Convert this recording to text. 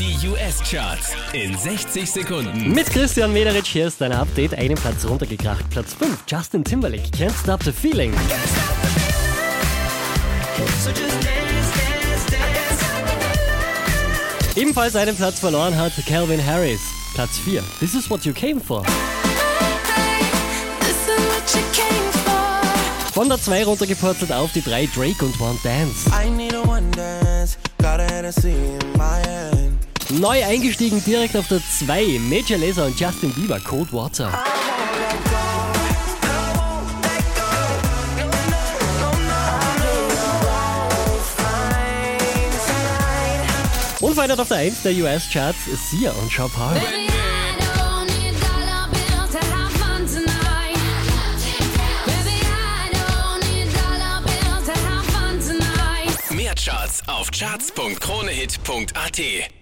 Die US-Charts in 60 Sekunden. Mit Christian Mederich hier ist dein Update. Einen Platz runtergekracht. Platz 5. Justin Timberlake. Can't Stop the Feeling. Ebenfalls einen Platz verloren hat Calvin Harris. Platz 4. This is what you came for. Von der 2 runtergepurzelt auf die 3 Drake und One Dance. I need a one dance, got a Hennessy in my hand. Neu eingestiegen direkt auf der 2 Major Lazer und Justin Bieber Cold Water. Unverändert auf der 1 der US-Charts ist Sia und Shop. Mehr Charts auf charts.kronehit.at.